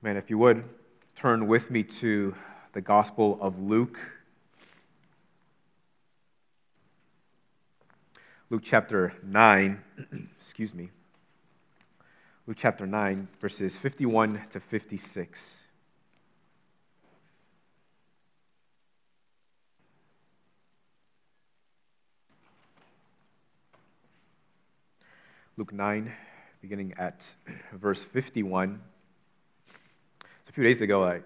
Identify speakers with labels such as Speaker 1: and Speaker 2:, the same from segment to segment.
Speaker 1: Man, if you would turn with me to the Gospel of Luke. Luke chapter 9, excuse me. Luke chapter 9, verses 51 to 56. Luke 9, beginning at verse 51. A few days ago, I,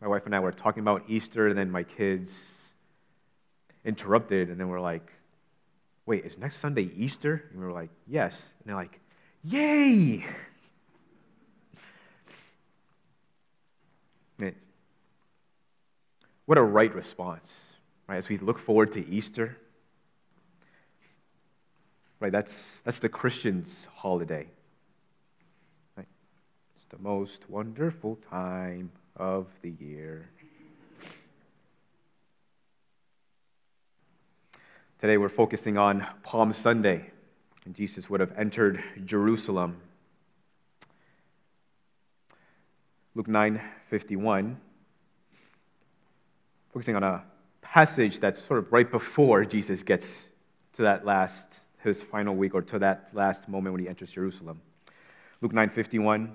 Speaker 1: my wife and I were talking about Easter, and then my kids interrupted, and then we're like, wait, is next Sunday Easter? And we were like, yes. And they're like, yay! Man, what a right response, right? As we look forward to Easter, Right? That's, that's the Christian's holiday. The most wonderful time of the year. Today we're focusing on Palm Sunday, and Jesus would have entered Jerusalem. Luke 9:51, focusing on a passage that's sort of right before Jesus gets to that last his final week or to that last moment when he enters Jerusalem. Luke 9:51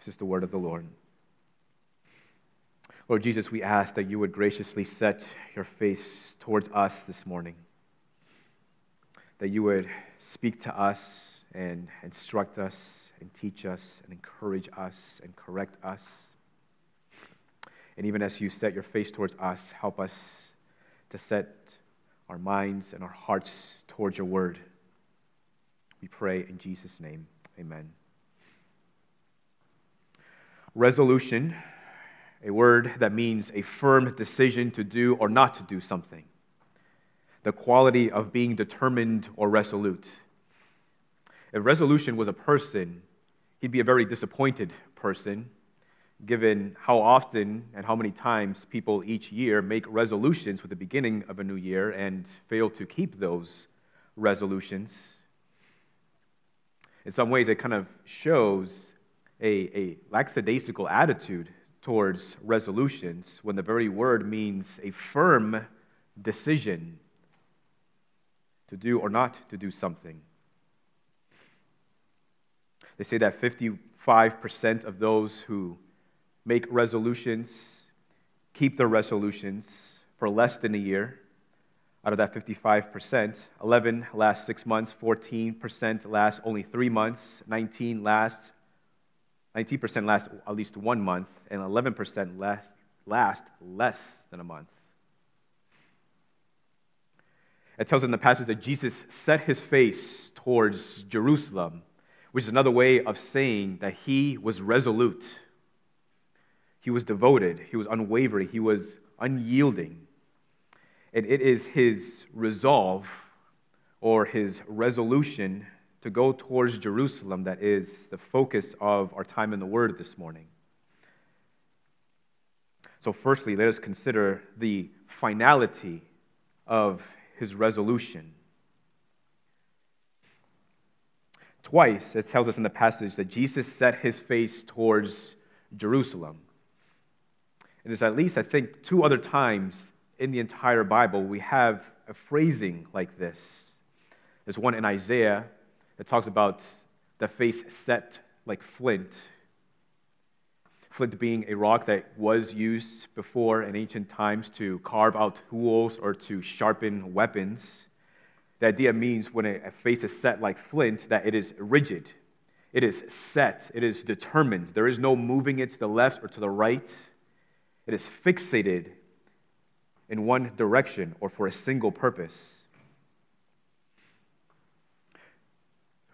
Speaker 1: This is the word of the Lord. Lord Jesus, we ask that you would graciously set your face towards us this morning, that you would speak to us and instruct us and teach us and encourage us and correct us. And even as you set your face towards us, help us to set our minds and our hearts towards your word. We pray in Jesus' name. Amen. Resolution, a word that means a firm decision to do or not to do something. The quality of being determined or resolute. If resolution was a person, he'd be a very disappointed person, given how often and how many times people each year make resolutions with the beginning of a new year and fail to keep those resolutions in some ways, it kind of shows a, a lackadaisical attitude towards resolutions when the very word means a firm decision to do or not to do something. They say that 55% of those who make resolutions keep their resolutions for less than a year out of that 55%, 11 last six months, 14% last only three months, 19 last, 19% last at least one month, and 11% last, last less than a month. It tells in the passage that Jesus set his face towards Jerusalem, which is another way of saying that he was resolute. He was devoted. He was unwavering. He was unyielding. And it is his resolve or his resolution to go towards Jerusalem that is the focus of our time in the Word this morning. So, firstly, let us consider the finality of his resolution. Twice, it tells us in the passage that Jesus set his face towards Jerusalem. And there's at least, I think, two other times in the entire Bible, we have a phrasing like this. There's one in Isaiah that talks about the face set like flint. Flint being a rock that was used before in ancient times to carve out tools or to sharpen weapons. The idea means when a face is set like flint, that it is rigid, it is set, it is determined. There is no moving it to the left or to the right. It is fixated in one direction or for a single purpose.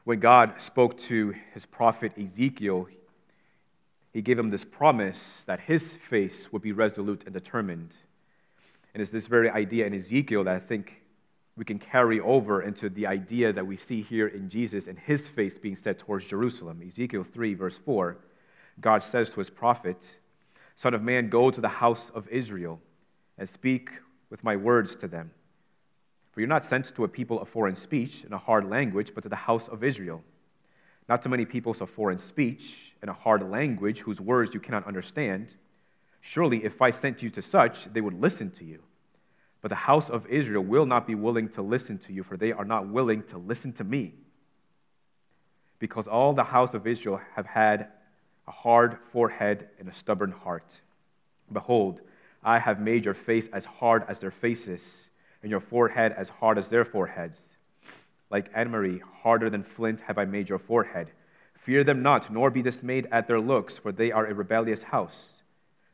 Speaker 1: When God spoke to his prophet Ezekiel, he gave him this promise that his face would be resolute and determined. And it's this very idea in Ezekiel that I think we can carry over into the idea that we see here in Jesus and his face being set towards Jerusalem. Ezekiel 3, verse 4, God says to his prophet, Son of man, go to the house of Israel and speak with my words to them. For you're not sent to a people of foreign speech and a hard language, but to the house of Israel. Not to many peoples of foreign speech and a hard language whose words you cannot understand. Surely, if I sent you to such, they would listen to you. But the house of Israel will not be willing to listen to you, for they are not willing to listen to me. Because all the house of Israel have had a hard forehead and a stubborn heart. Behold, I have made your face as hard as their faces, and your forehead as hard as their foreheads. Like emery, harder than flint have I made your forehead. Fear them not, nor be dismayed at their looks, for they are a rebellious house.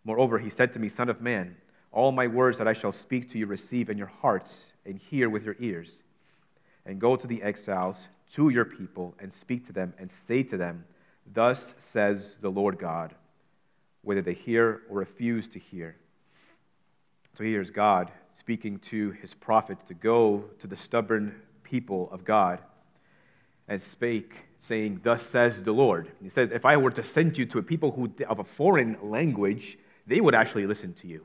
Speaker 1: Moreover, he said to me, Son of man, all my words that I shall speak to you receive in your hearts, and hear with your ears. And go to the exiles, to your people, and speak to them, and say to them, Thus says the Lord God, whether they hear or refuse to hear. So here's God speaking to his prophets to go to the stubborn people of God and spake, saying, Thus says the Lord. He says, If I were to send you to a people who, of a foreign language, they would actually listen to you.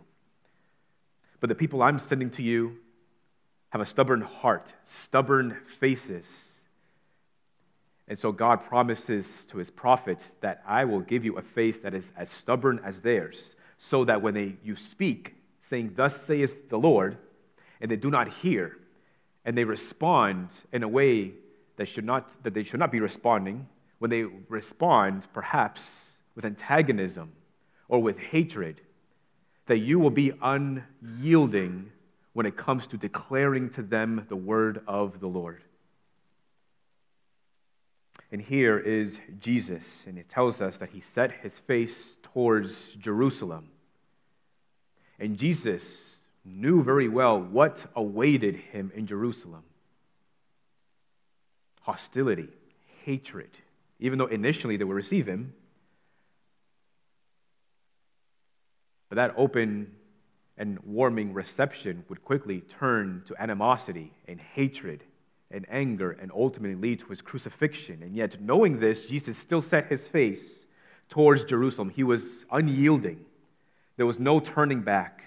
Speaker 1: But the people I'm sending to you have a stubborn heart, stubborn faces. And so God promises to his prophets that I will give you a face that is as stubborn as theirs, so that when they, you speak, saying, Thus saith the Lord, and they do not hear, and they respond in a way that, should not, that they should not be responding, when they respond perhaps with antagonism or with hatred, that you will be unyielding when it comes to declaring to them the word of the Lord. And here is Jesus, and it tells us that he set his face towards Jerusalem. And Jesus knew very well what awaited him in Jerusalem hostility, hatred. Even though initially they would receive him, but that open and warming reception would quickly turn to animosity and hatred and anger and ultimately lead to his crucifixion. And yet, knowing this, Jesus still set his face towards Jerusalem. He was unyielding, there was no turning back.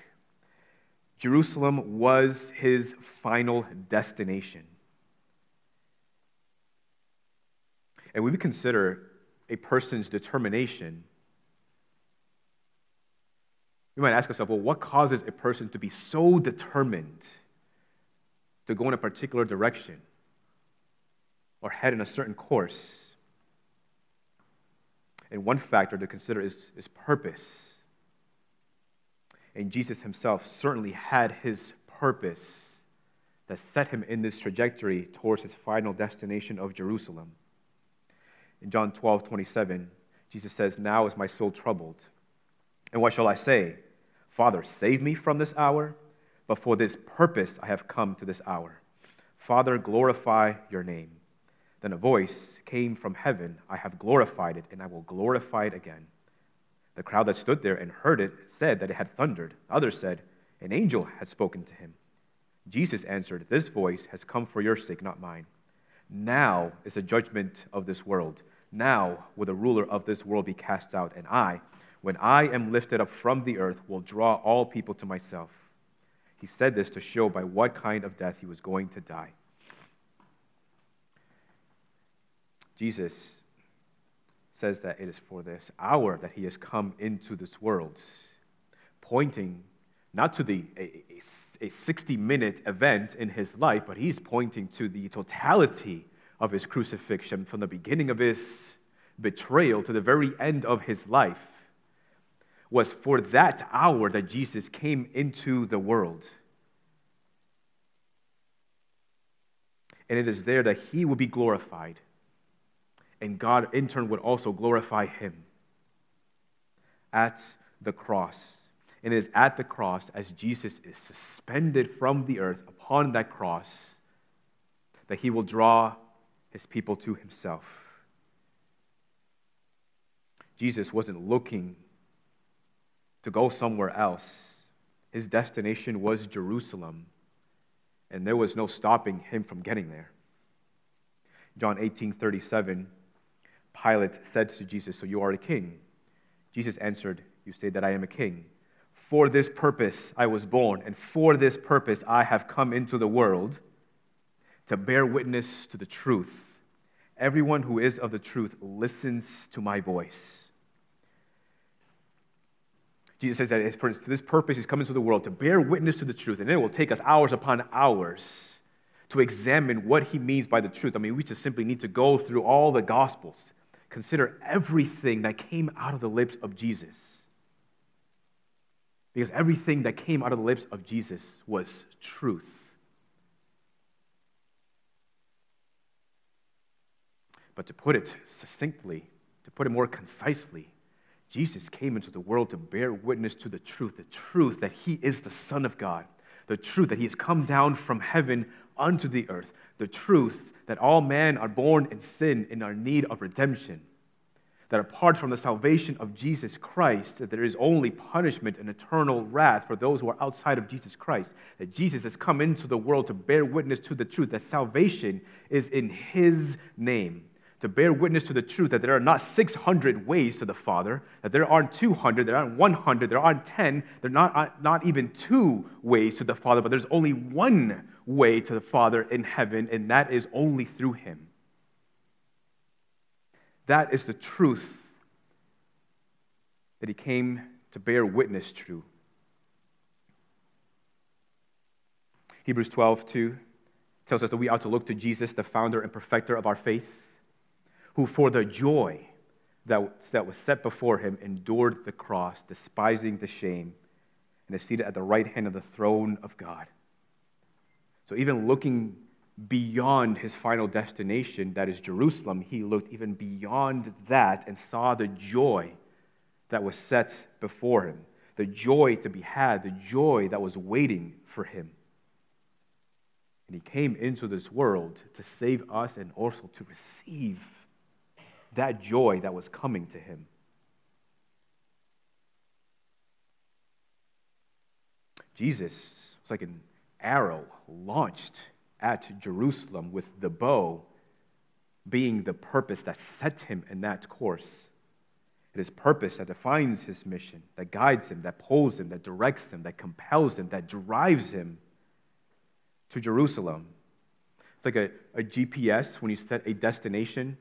Speaker 1: Jerusalem was his final destination. And when we consider a person's determination, we might ask ourselves, well, what causes a person to be so determined to go in a particular direction or head in a certain course? And one factor to consider is, is purpose. And Jesus himself certainly had his purpose that set him in this trajectory towards his final destination of Jerusalem. In John 12, 27, Jesus says, Now is my soul troubled. And what shall I say? Father, save me from this hour, but for this purpose I have come to this hour. Father, glorify your name. Then a voice came from heaven I have glorified it, and I will glorify it again. The crowd that stood there and heard it said that it had thundered. Others said, An angel had spoken to him. Jesus answered, This voice has come for your sake, not mine. Now is the judgment of this world. Now will the ruler of this world be cast out, and I, when I am lifted up from the earth, will draw all people to myself. He said this to show by what kind of death he was going to die. Jesus says that it is for this hour that he has come into this world, pointing not to the a, a 60 minute event in his life, but he's pointing to the totality of his crucifixion from the beginning of his betrayal to the very end of his life was for that hour that Jesus came into the world. And it is there that he will be glorified and God in turn would also glorify him at the cross. And it is at the cross, as Jesus is suspended from the earth upon that cross, that he will draw his people to himself. Jesus wasn't looking to go somewhere else. His destination was Jerusalem, and there was no stopping him from getting there. John 18 37, Pilate said to Jesus, So you are a king? Jesus answered, You say that I am a king. For this purpose I was born, and for this purpose I have come into the world to bear witness to the truth. Everyone who is of the truth listens to my voice. Jesus says that for this purpose, he's come into the world to bear witness to the truth. And it will take us hours upon hours to examine what he means by the truth. I mean, we just simply need to go through all the Gospels, consider everything that came out of the lips of Jesus. Because everything that came out of the lips of Jesus was truth. But to put it succinctly, to put it more concisely, Jesus came into the world to bear witness to the truth, the truth that he is the Son of God, the truth that he has come down from heaven unto the earth, the truth that all men are born in sin and are in need of redemption, that apart from the salvation of Jesus Christ, that there is only punishment and eternal wrath for those who are outside of Jesus Christ, that Jesus has come into the world to bear witness to the truth, that salvation is in his name to bear witness to the truth that there are not 600 ways to the Father, that there aren't 200, there aren't 100, there aren't 10, there are not, uh, not even two ways to the Father, but there's only one way to the Father in heaven, and that is only through Him. That is the truth that He came to bear witness to. Hebrews 12, 2 tells us that we ought to look to Jesus, the founder and perfecter of our faith who for the joy that, that was set before him endured the cross, despising the shame, and is seated at the right hand of the throne of God. So, even looking beyond his final destination, that is Jerusalem, he looked even beyond that and saw the joy that was set before him, the joy to be had, the joy that was waiting for him. And he came into this world to save us and also to receive that joy that was coming to him. Jesus was like an arrow launched at Jerusalem with the bow being the purpose that set him in that course. It is purpose that defines his mission, that guides him, that pulls him, that directs him, that compels him, that drives him to Jerusalem. It's like a, a GPS when you set a destination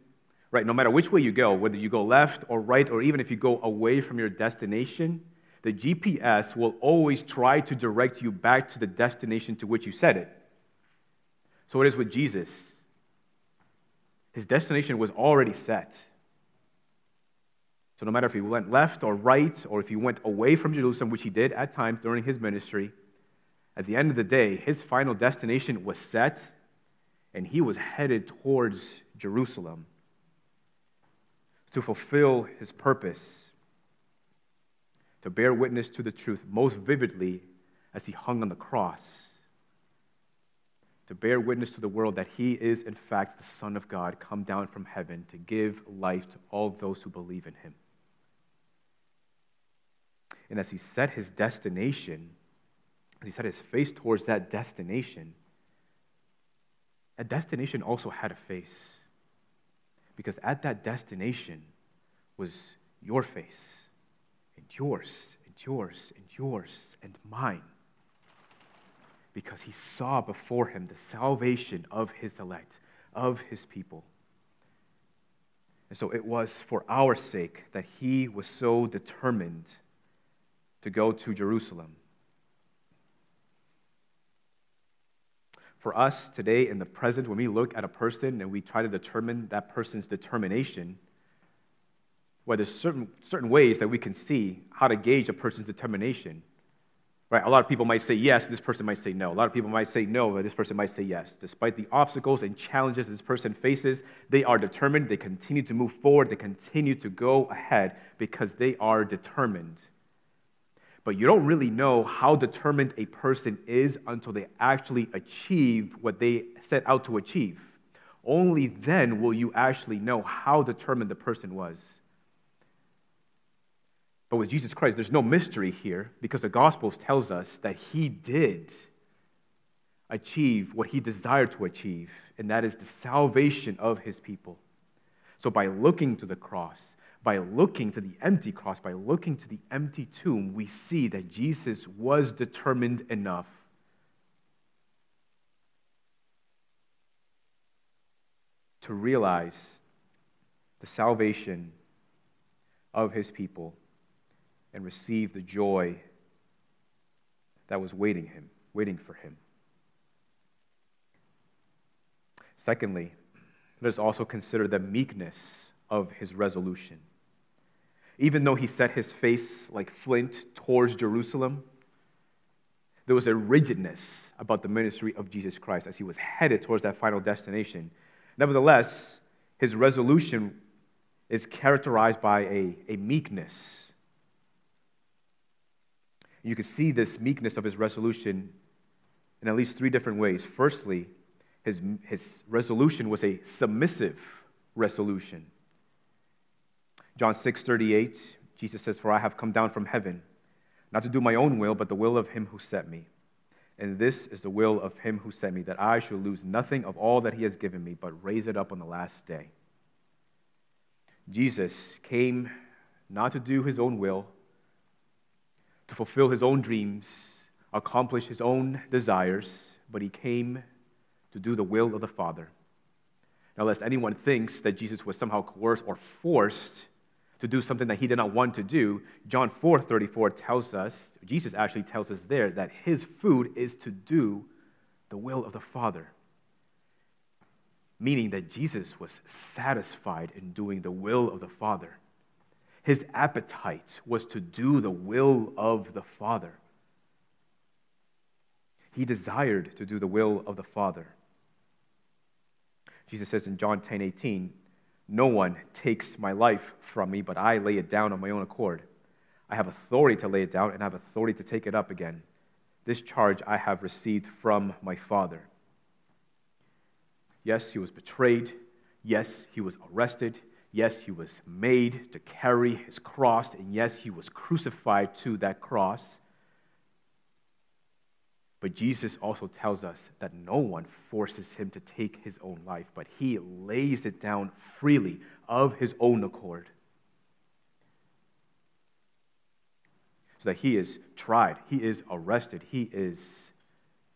Speaker 1: right? No matter which way you go, whether you go left or right, or even if you go away from your destination, the GPS will always try to direct you back to the destination to which you set it. So it is with Jesus. His destination was already set. So no matter if he went left or right, or if he went away from Jerusalem, which he did at times during his ministry, at the end of the day, his final destination was set, and he was headed towards Jerusalem to fulfill his purpose, to bear witness to the truth most vividly as he hung on the cross, to bear witness to the world that he is, in fact, the Son of God, come down from heaven to give life to all those who believe in him. And as he set his destination, as he set his face towards that destination, that destination also had a face because at that destination was your face, and yours, and yours, and yours, and mine. Because he saw before him the salvation of his elect, of his people. And so it was for our sake that he was so determined to go to Jerusalem. For us today in the present, when we look at a person and we try to determine that person's determination, well, there's certain, certain ways that we can see how to gauge a person's determination. Right? A lot of people might say yes, this person might say no. A lot of people might say no, but this person might say yes. Despite the obstacles and challenges this person faces, they are determined. They continue to move forward. They continue to go ahead because they are determined. But you don't really know how determined a person is until they actually achieve what they set out to achieve. Only then will you actually know how determined the person was. But with Jesus Christ, there's no mystery here because the Gospels tells us that he did achieve what he desired to achieve, and that is the salvation of his people. So by looking to the cross, by looking to the empty cross, by looking to the empty tomb, we see that Jesus was determined enough to realize the salvation of his people and receive the joy that was waiting him, waiting for him. Secondly, let us also consider the meekness of his resolution. Even though he set his face like flint towards Jerusalem, there was a rigidness about the ministry of Jesus Christ as he was headed towards that final destination. Nevertheless, his resolution is characterized by a, a meekness. You can see this meekness of his resolution in at least three different ways. Firstly, his, his resolution was a submissive resolution. John 6 38, Jesus says, For I have come down from heaven, not to do my own will, but the will of him who sent me. And this is the will of him who sent me, that I should lose nothing of all that he has given me, but raise it up on the last day. Jesus came not to do his own will, to fulfill his own dreams, accomplish his own desires, but he came to do the will of the Father. Now, lest anyone thinks that Jesus was somehow coerced or forced to do something that he did not want to do, John 4 34 tells us, Jesus actually tells us there, that his food is to do the will of the Father. Meaning that Jesus was satisfied in doing the will of the Father. His appetite was to do the will of the Father. He desired to do the will of the Father. Jesus says in John 10 18, No one takes my life from me, but I lay it down on my own accord. I have authority to lay it down, and I have authority to take it up again. This charge I have received from my Father. Yes, he was betrayed. Yes, he was arrested. Yes, he was made to carry his cross. And yes, he was crucified to that cross. But Jesus also tells us that no one forces him to take his own life, but he lays it down freely of his own accord. So that he is tried, he is arrested, he is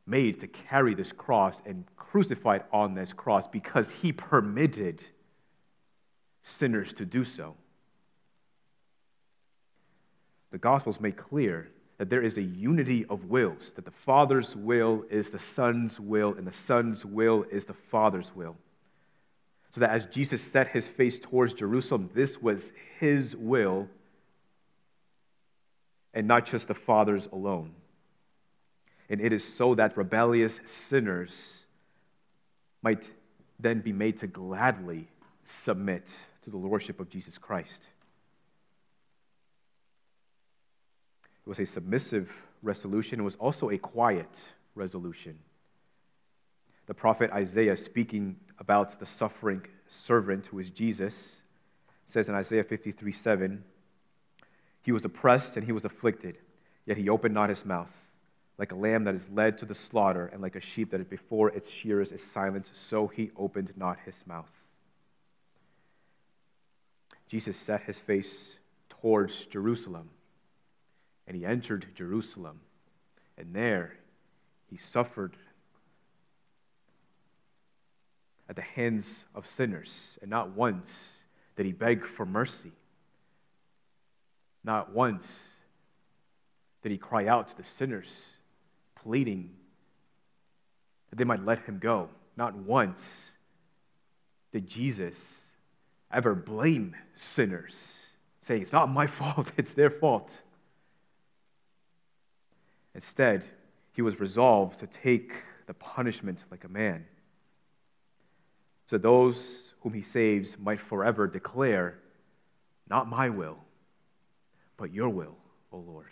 Speaker 1: made to carry this cross and crucified on this cross because he permitted sinners to do so. The Gospels make clear that there is a unity of wills, that the Father's will is the Son's will, and the Son's will is the Father's will. So that as Jesus set his face towards Jerusalem, this was his will and not just the Father's alone. And it is so that rebellious sinners might then be made to gladly submit to the Lordship of Jesus Christ. It was a submissive resolution. It was also a quiet resolution. The prophet Isaiah, speaking about the suffering servant who is Jesus, says in Isaiah 53 7, He was oppressed and he was afflicted, yet he opened not his mouth. Like a lamb that is led to the slaughter, and like a sheep that is before its shearers is silent, so he opened not his mouth. Jesus set his face towards Jerusalem and he entered Jerusalem. And there he suffered at the hands of sinners. And not once did he beg for mercy. Not once did he cry out to the sinners, pleading that they might let him go. Not once did Jesus ever blame sinners, saying, It's not my fault, it's their fault. Instead, he was resolved to take the punishment like a man. So those whom he saves might forever declare, Not my will, but your will, O Lord.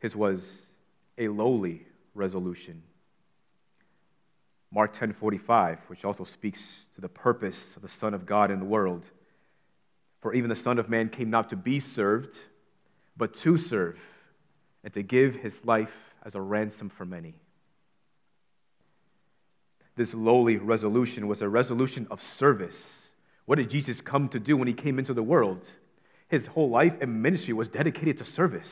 Speaker 1: His was a lowly resolution. Mark 10:45, which also speaks to the purpose of the Son of God in the world. For even the Son of Man came not to be served, but to serve, and to give his life as a ransom for many. This lowly resolution was a resolution of service. What did Jesus come to do when he came into the world? His whole life and ministry was dedicated to service.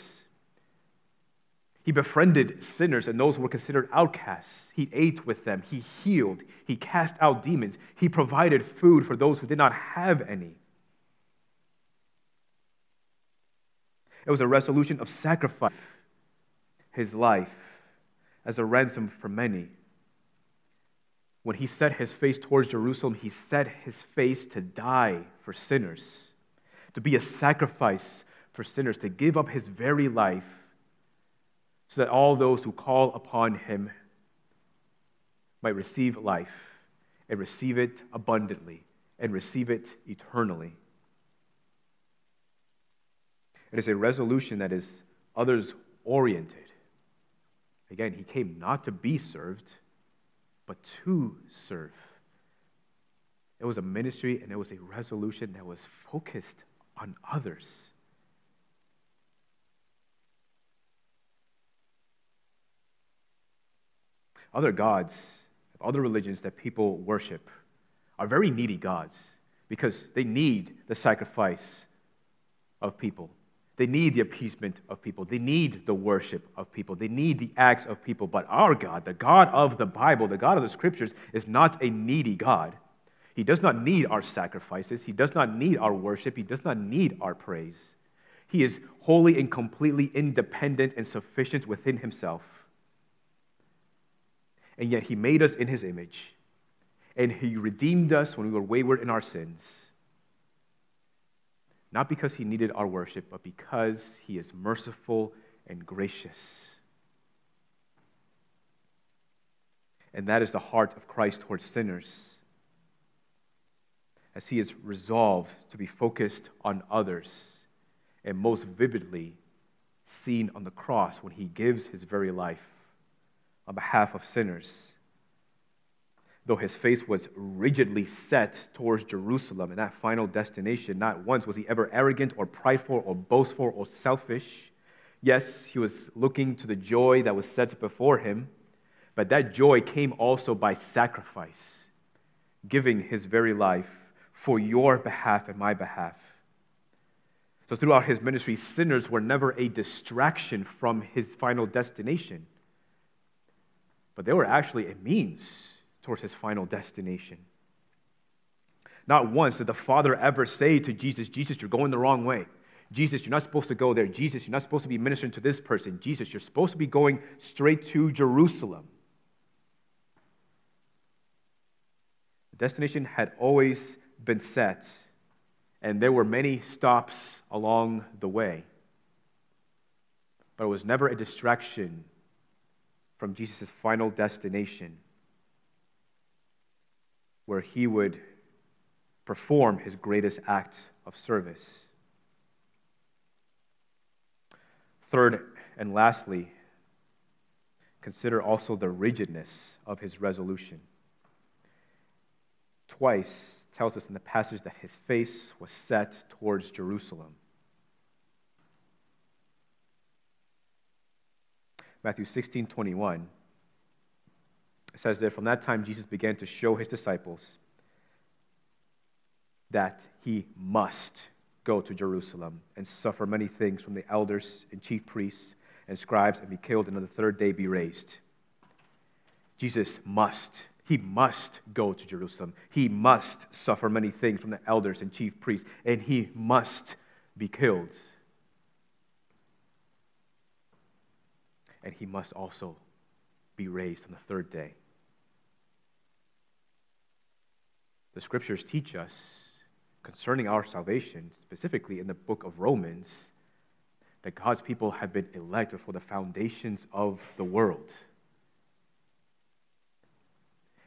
Speaker 1: He befriended sinners and those who were considered outcasts. He ate with them. He healed. He cast out demons. He provided food for those who did not have any. It was a resolution of sacrifice, his life as a ransom for many. When he set his face towards Jerusalem, he set his face to die for sinners, to be a sacrifice for sinners, to give up his very life so that all those who call upon him might receive life and receive it abundantly and receive it eternally. It is a resolution that is others oriented. Again, he came not to be served, but to serve. It was a ministry and it was a resolution that was focused on others. Other gods, other religions that people worship, are very needy gods because they need the sacrifice of people. They need the appeasement of people. They need the worship of people. They need the acts of people. But our God, the God of the Bible, the God of the Scriptures, is not a needy God. He does not need our sacrifices. He does not need our worship. He does not need our praise. He is wholly and completely independent and sufficient within himself. And yet, He made us in His image, and He redeemed us when we were wayward in our sins not because he needed our worship, but because he is merciful and gracious. And that is the heart of Christ towards sinners. As he is resolved to be focused on others, and most vividly seen on the cross when he gives his very life on behalf of sinners though his face was rigidly set towards Jerusalem and that final destination, not once was he ever arrogant or prideful or boastful or selfish. Yes, he was looking to the joy that was set before him, but that joy came also by sacrifice, giving his very life for your behalf and my behalf. So, throughout his ministry, sinners were never a distraction from his final destination, but they were actually a means towards his final destination. Not once did the Father ever say to Jesus, Jesus, you're going the wrong way. Jesus, you're not supposed to go there. Jesus, you're not supposed to be ministering to this person. Jesus, you're supposed to be going straight to Jerusalem. The destination had always been set, and there were many stops along the way. But it was never a distraction from Jesus' final destination where he would perform his greatest act of service. Third and lastly, consider also the rigidness of his resolution. Twice tells us in the passage that his face was set towards Jerusalem. Matthew 16 21 it says that from that time, Jesus began to show his disciples that he must go to Jerusalem and suffer many things from the elders and chief priests and scribes and be killed and on the third day be raised. Jesus must, he must go to Jerusalem. He must suffer many things from the elders and chief priests, and he must be killed. And he must also be raised on the third day. the scriptures teach us concerning our salvation, specifically in the book of Romans, that God's people have been elected for the foundations of the world.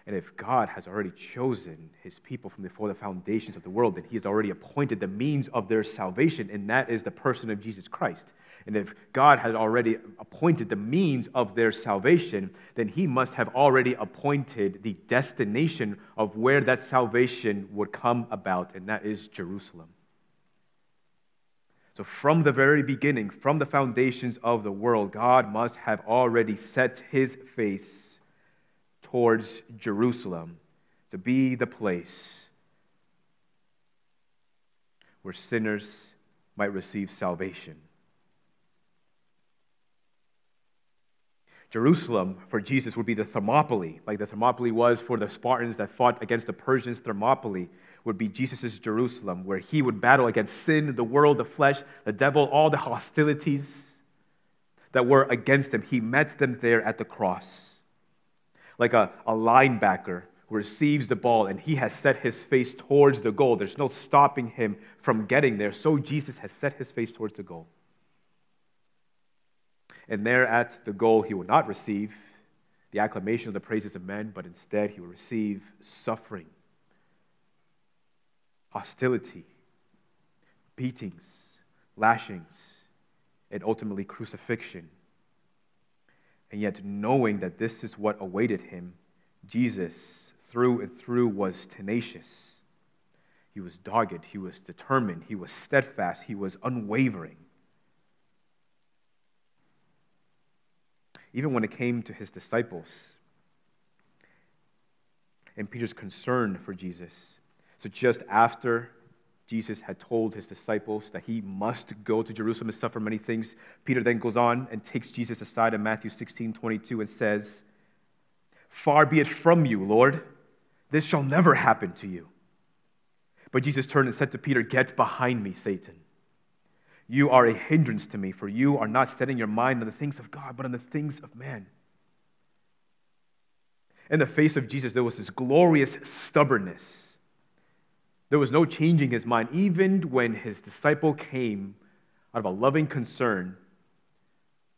Speaker 1: And if God has already chosen his people from before the foundations of the world, then he has already appointed the means of their salvation, and that is the person of Jesus Christ. And if God has already appointed the means of their salvation, then he must have already appointed the destination of where that salvation would come about, and that is Jerusalem. So, from the very beginning, from the foundations of the world, God must have already set his face towards Jerusalem to be the place where sinners might receive salvation. Jerusalem for Jesus would be the Thermopylae, like the Thermopylae was for the Spartans that fought against the Persians. Thermopylae would be Jesus' Jerusalem, where he would battle against sin, the world, the flesh, the devil, all the hostilities that were against him. He met them there at the cross. Like a, a linebacker who receives the ball and he has set his face towards the goal. There's no stopping him from getting there. So Jesus has set his face towards the goal. And there at the goal, he will not receive the acclamation of the praises of men, but instead he will receive suffering, hostility, beatings, lashings, and ultimately crucifixion. And yet, knowing that this is what awaited him, Jesus, through and through, was tenacious. He was dogged, he was determined, he was steadfast, he was unwavering. Even when it came to his disciples. And Peter's concern for Jesus. So, just after Jesus had told his disciples that he must go to Jerusalem and suffer many things, Peter then goes on and takes Jesus aside in Matthew 16 22 and says, Far be it from you, Lord, this shall never happen to you. But Jesus turned and said to Peter, Get behind me, Satan. You are a hindrance to me, for you are not setting your mind on the things of God, but on the things of man. In the face of Jesus, there was this glorious stubbornness. There was no changing his mind, even when his disciple came out of a loving concern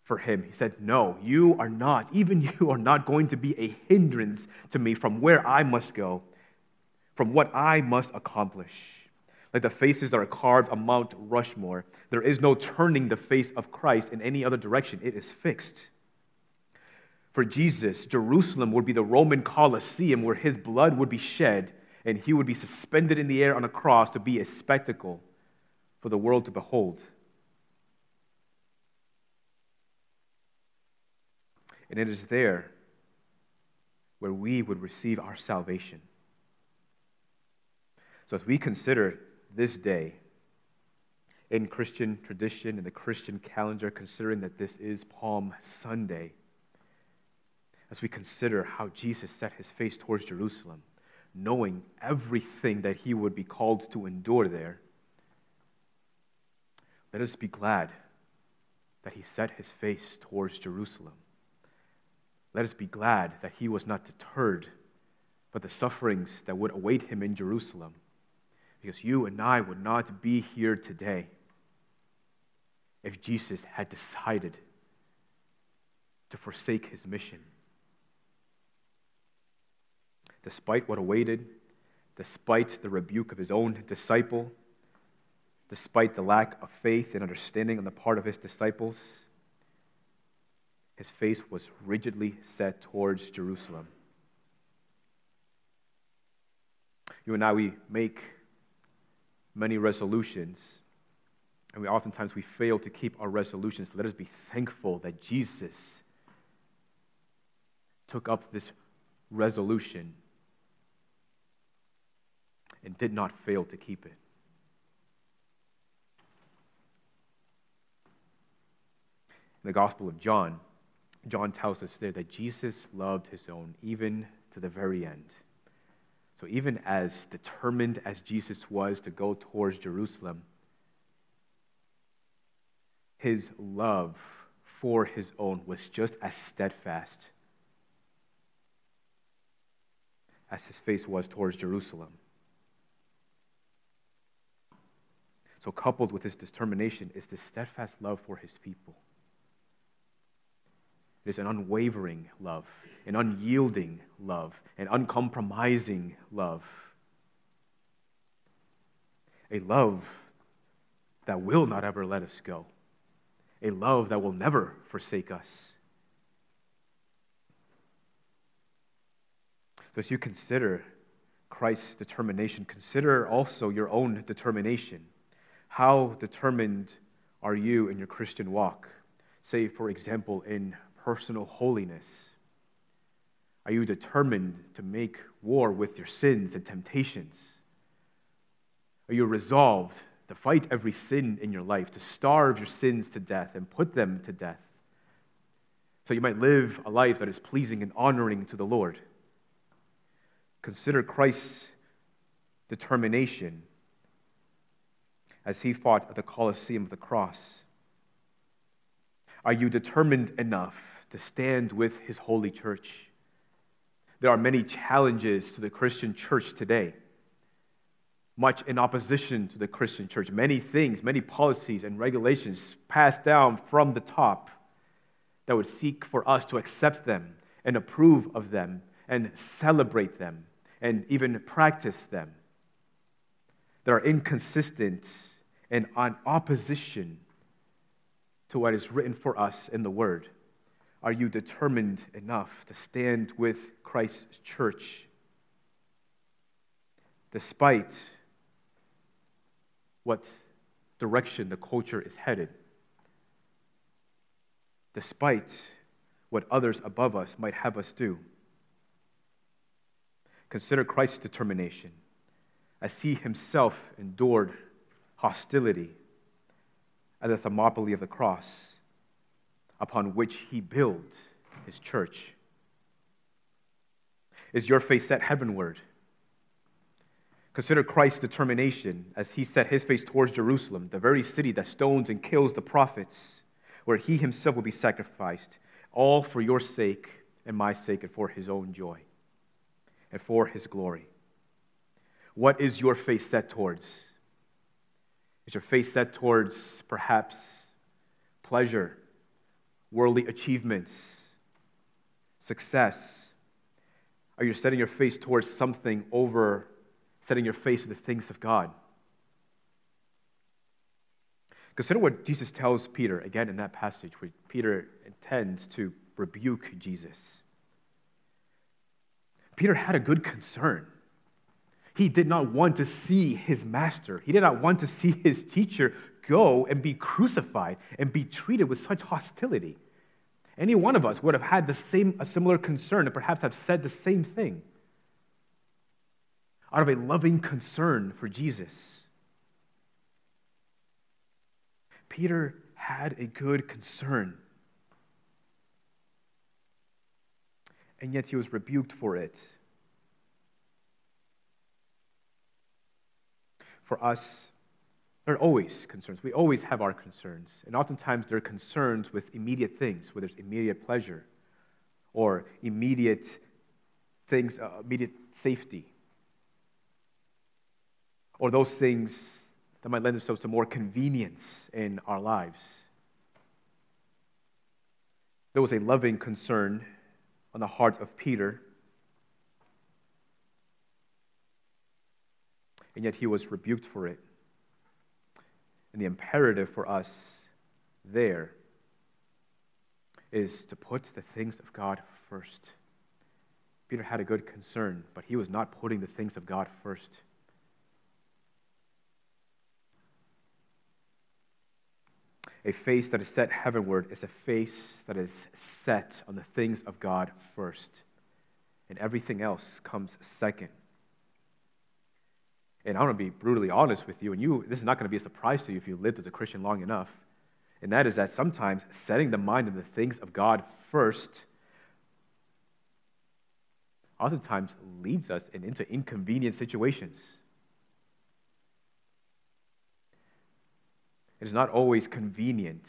Speaker 1: for him. He said, No, you are not, even you are not going to be a hindrance to me from where I must go, from what I must accomplish like the faces that are carved on Mount Rushmore. There is no turning the face of Christ in any other direction, it is fixed. For Jesus, Jerusalem would be the Roman Colosseum where his blood would be shed and he would be suspended in the air on a cross to be a spectacle for the world to behold. And it is there where we would receive our salvation. So, as we consider this day in Christian tradition, in the Christian calendar, considering that this is Palm Sunday, as we consider how Jesus set his face towards Jerusalem, knowing everything that he would be called to endure there, let us be glad that he set his face towards Jerusalem. Let us be glad that he was not deterred by the sufferings that would await him in Jerusalem because you and I would not be here today if Jesus had decided to forsake his mission. Despite what awaited, despite the rebuke of his own disciple, despite the lack of faith and understanding on the part of his disciples, his face was rigidly set towards Jerusalem. You and I, we make many resolutions, and we oftentimes we fail to keep our resolutions. Let us be thankful that Jesus took up this resolution and did not fail to keep it. In the Gospel of John, John tells us there that Jesus loved his own even to the very end. So, even as determined as Jesus was to go towards Jerusalem, his love for his own was just as steadfast as his face was towards Jerusalem. So, coupled with his determination is this steadfast love for his people. Is an unwavering love, an unyielding love, an uncompromising love. A love that will not ever let us go, a love that will never forsake us. So, as you consider Christ's determination, consider also your own determination. How determined are you in your Christian walk? Say, for example, in personal holiness. Are you determined to make war with your sins and temptations? Are you resolved to fight every sin in your life, to starve your sins to death and put them to death? So you might live a life that is pleasing and honoring to the Lord. Consider Christ's determination as he fought at the Colosseum of the cross. Are you determined enough to stand with his holy church? There are many challenges to the Christian church today, much in opposition to the Christian church. Many things, many policies and regulations passed down from the top that would seek for us to accept them and approve of them and celebrate them and even practice them. That are inconsistent and on opposition to what is written for us in the Word. Are you determined enough to stand with Christ's church despite what direction the culture is headed? Despite what others above us might have us do? Consider Christ's determination as he himself endured hostility at the Thermopylae of the cross upon which he built his church. Is your face set heavenward? Consider Christ's determination as he set his face towards Jerusalem, the very city that stones and kills the prophets, where he himself will be sacrificed, all for your sake and my sake and for his own joy and for his glory. What is your face set towards? Is your face set towards perhaps pleasure, worldly achievements, success? Are you setting your face towards something over setting your face to the things of God? Consider what Jesus tells Peter again in that passage where Peter intends to rebuke Jesus. Peter had a good concern. He did not want to see his master. He did not want to see his teacher go and be crucified and be treated with such hostility. Any one of us would have had the same, a similar concern and perhaps have said the same thing out of a loving concern for Jesus. Peter had a good concern, and yet he was rebuked for it. for us, there are always concerns. We always have our concerns. And oftentimes they're concerns with immediate things, whether it's immediate pleasure or immediate things, uh, immediate safety, or those things that might lend themselves to more convenience in our lives. There was a loving concern on the heart of Peter and yet he was rebuked for it. And the imperative for us there is to put the things of God first. Peter had a good concern, but he was not putting the things of God first. A face that is set heavenward is a face that is set on the things of God first, and everything else comes second. And I want to be brutally honest with you, and you, this is not going to be a surprise to you if you lived as a Christian long enough. And that is that sometimes setting the mind on the things of God first oftentimes leads us into inconvenient situations. It is not always convenient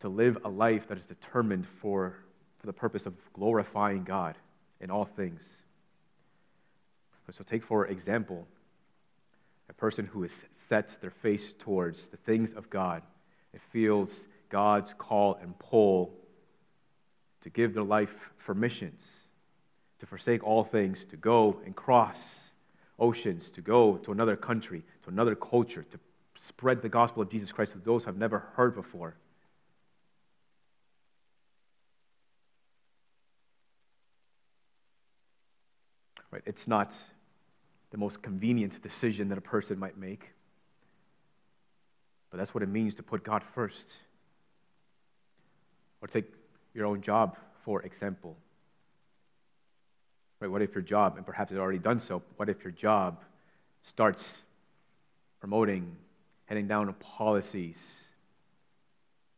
Speaker 1: to live a life that is determined for, for the purpose of glorifying God in all things. So, take for example a person who has set their face towards the things of God and feels God's call and pull to give their life for missions, to forsake all things, to go and cross oceans, to go to another country, to another culture, to spread the gospel of Jesus Christ to those who have never heard before. Right? It's not the most convenient decision that a person might make. But that's what it means to put God first. Or take your own job, for example. Right, what if your job, and perhaps it's already done so, what if your job starts promoting, heading down policies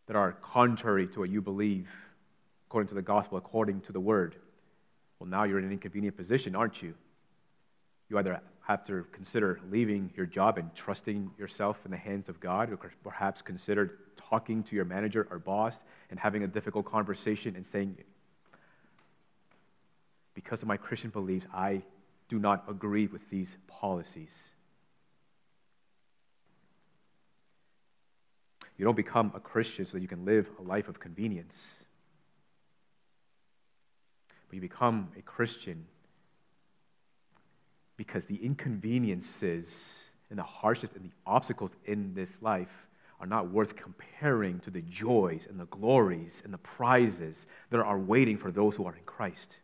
Speaker 1: that are contrary to what you believe, according to the gospel, according to the word? Well, now you're in an inconvenient position, aren't you? You either have to consider leaving your job and trusting yourself in the hands of God, or perhaps consider talking to your manager or boss and having a difficult conversation and saying, because of my Christian beliefs, I do not agree with these policies. You don't become a Christian so that you can live a life of convenience. But you become a Christian because the inconveniences and the hardships and the obstacles in this life are not worth comparing to the joys and the glories and the prizes that are waiting for those who are in Christ.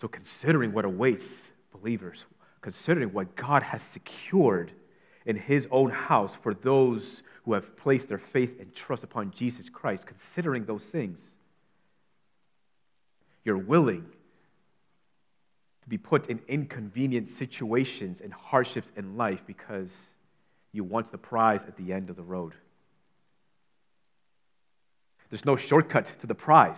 Speaker 1: So, considering what awaits believers, considering what God has secured in His own house for those who have placed their faith and trust upon Jesus Christ, considering those things, you're willing to be put in inconvenient situations and hardships in life because you want the prize at the end of the road. There's no shortcut to the prize.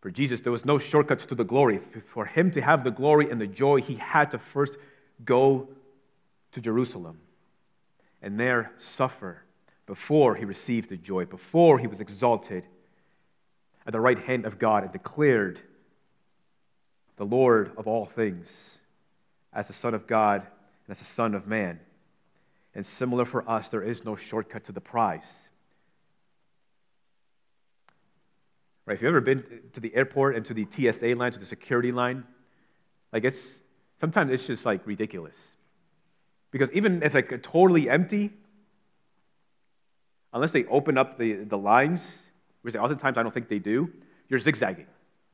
Speaker 1: For Jesus, there was no shortcut to the glory. For him to have the glory and the joy, he had to first go to Jerusalem and there suffer before he received the joy, before he was exalted at the right hand of God and declared the Lord of all things as the Son of God and as the Son of Man. And similar for us, there is no shortcut to the prize. Right? If you've ever been to the airport and to the TSA line, to the security line, like it's sometimes it's just like ridiculous. Because even if it's like totally empty, unless they open up the, the lines, which oftentimes I don't think they do, you're zigzagging.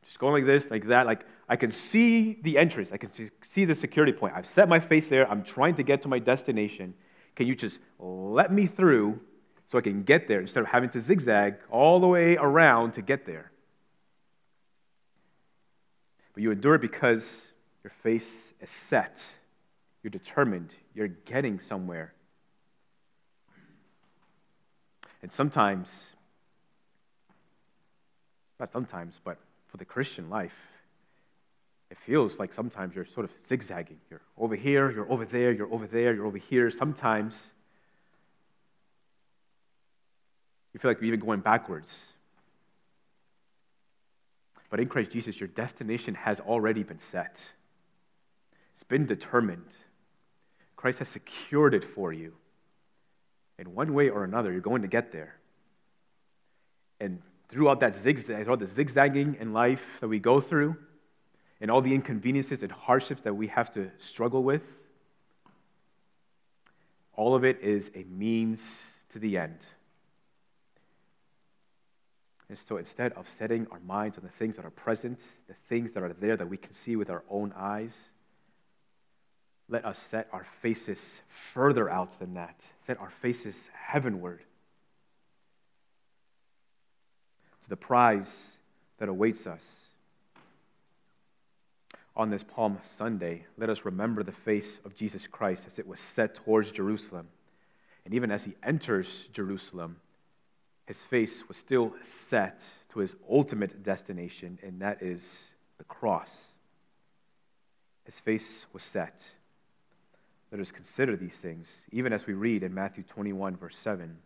Speaker 1: Just going like this, like that. Like I can see the entrance, I can see the security point. I've set my face there, I'm trying to get to my destination. Can you just let me through so I can get there instead of having to zigzag all the way around to get there. But you endure it because your face is set. You're determined. You're getting somewhere. And sometimes, not sometimes, but for the Christian life, it feels like sometimes you're sort of zigzagging. You're over here, you're over there, you're over there, you're over here. Sometimes You feel like you're even going backwards. But in Christ Jesus, your destination has already been set, it's been determined. Christ has secured it for you. In one way or another, you're going to get there. And throughout that zigzag, all the zigzagging in life that we go through, and all the inconveniences and hardships that we have to struggle with, all of it is a means to the end. And so instead of setting our minds on the things that are present, the things that are there that we can see with our own eyes, let us set our faces further out than that. Set our faces heavenward. To the prize that awaits us. On this Palm Sunday, let us remember the face of Jesus Christ as it was set towards Jerusalem. And even as he enters Jerusalem, his face was still set to his ultimate destination, and that is the cross. His face was set. Let us consider these things, even as we read in Matthew 21, verse 7.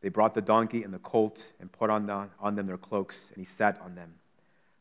Speaker 1: They brought the donkey and the colt and put on, the, on them their cloaks, and he sat on them.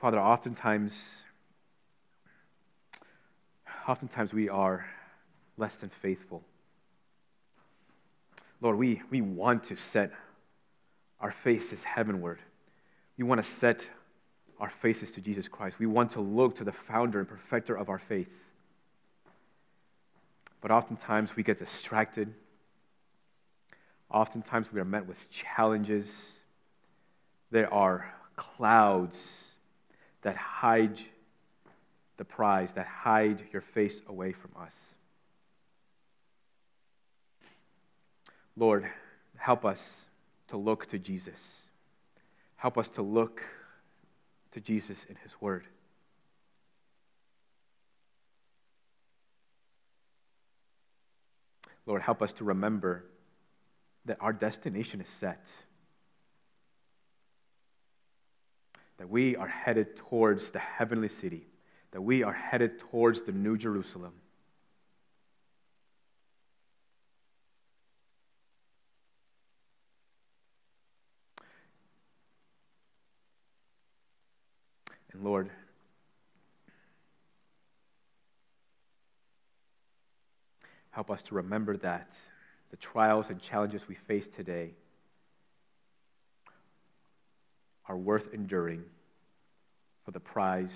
Speaker 1: Father, oftentimes, oftentimes we are less than faithful. Lord, we, we want to set our faces heavenward. We want to set our faces to Jesus Christ. We want to look to the founder and perfecter of our faith. But oftentimes we get distracted. Oftentimes we are met with challenges. There are clouds that hide the prize, that hide your face away from us. Lord, help us to look to Jesus. Help us to look to Jesus in His Word. Lord, help us to remember that our destination is set. That we are headed towards the heavenly city, that we are headed towards the New Jerusalem. And Lord, help us to remember that the trials and challenges we face today are worth enduring for the prize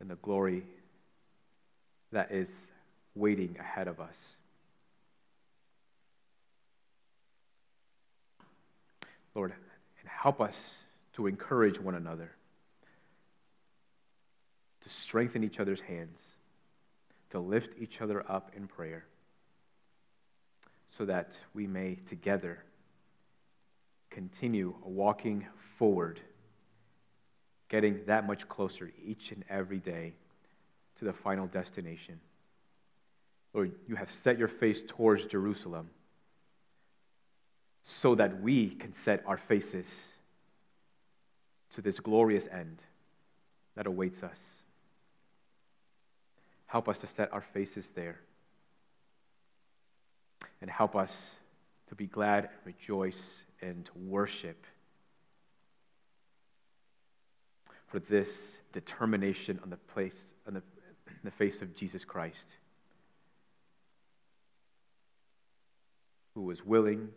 Speaker 1: and the glory that is waiting ahead of us. Lord, and help us to encourage one another to strengthen each other's hands, to lift each other up in prayer, so that we may together continue walking forward, getting that much closer each and every day to the final destination. Lord, you have set your face towards Jerusalem so that we can set our faces to this glorious end that awaits us. Help us to set our faces there. And help us to be glad, and rejoice, and worship for this determination on the place on the, the face of Jesus Christ, who was willing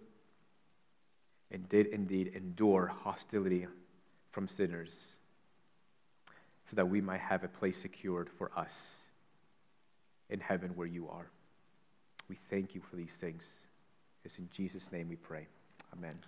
Speaker 1: and did indeed endure hostility from sinners, so that we might have a place secured for us in heaven where you are. We thank you for these things. It's in Jesus' name we pray. Amen.